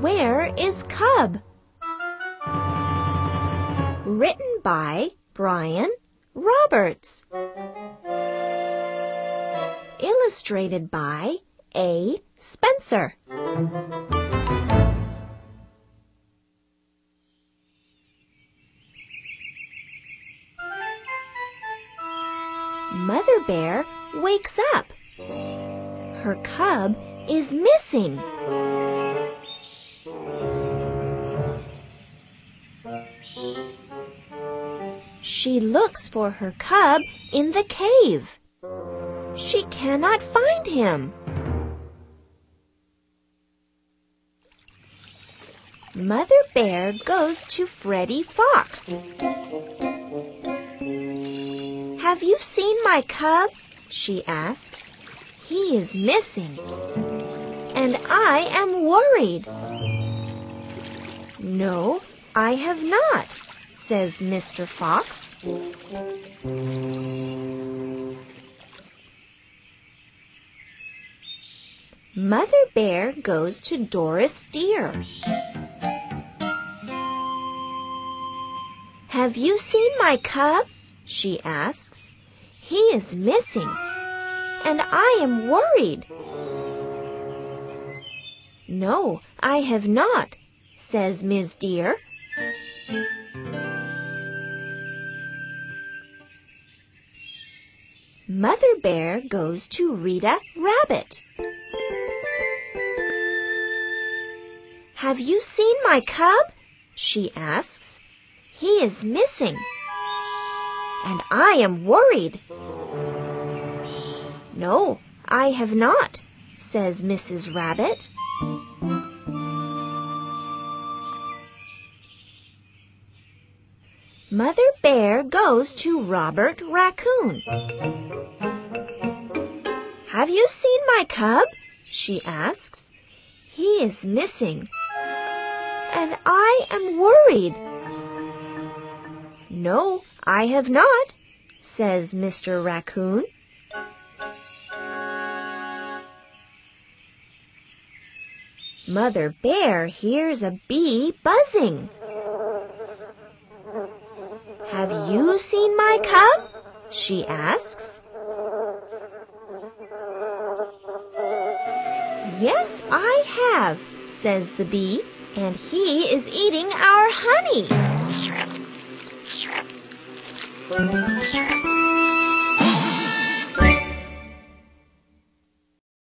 Where is Cub? Written by Brian Roberts. Illustrated by A. Spencer. Mother Bear wakes up. Her cub is missing. She looks for her cub in the cave. She cannot find him. Mother Bear goes to Freddie Fox. Have you seen my cub? she asks. He is missing, and I am worried. No, I have not, says Mr. Fox. Mother Bear goes to Doris Deer. Have you seen my cub? she asks. He is missing, and I am worried. No, I have not, says Miss Deer. Mother Bear goes to Rita Rabbit. Have you seen my cub? she asks. He is missing, and I am worried. No, I have not, says Mrs. Rabbit. Mother Bear goes to Robert Raccoon. Have you seen my cub? she asks. He is missing, and I am worried. No, I have not, says Mr. Raccoon. Mother Bear hears a bee buzzing. Have you seen my cub? she asks. Yes, I have, says the bee, and he is eating our honey.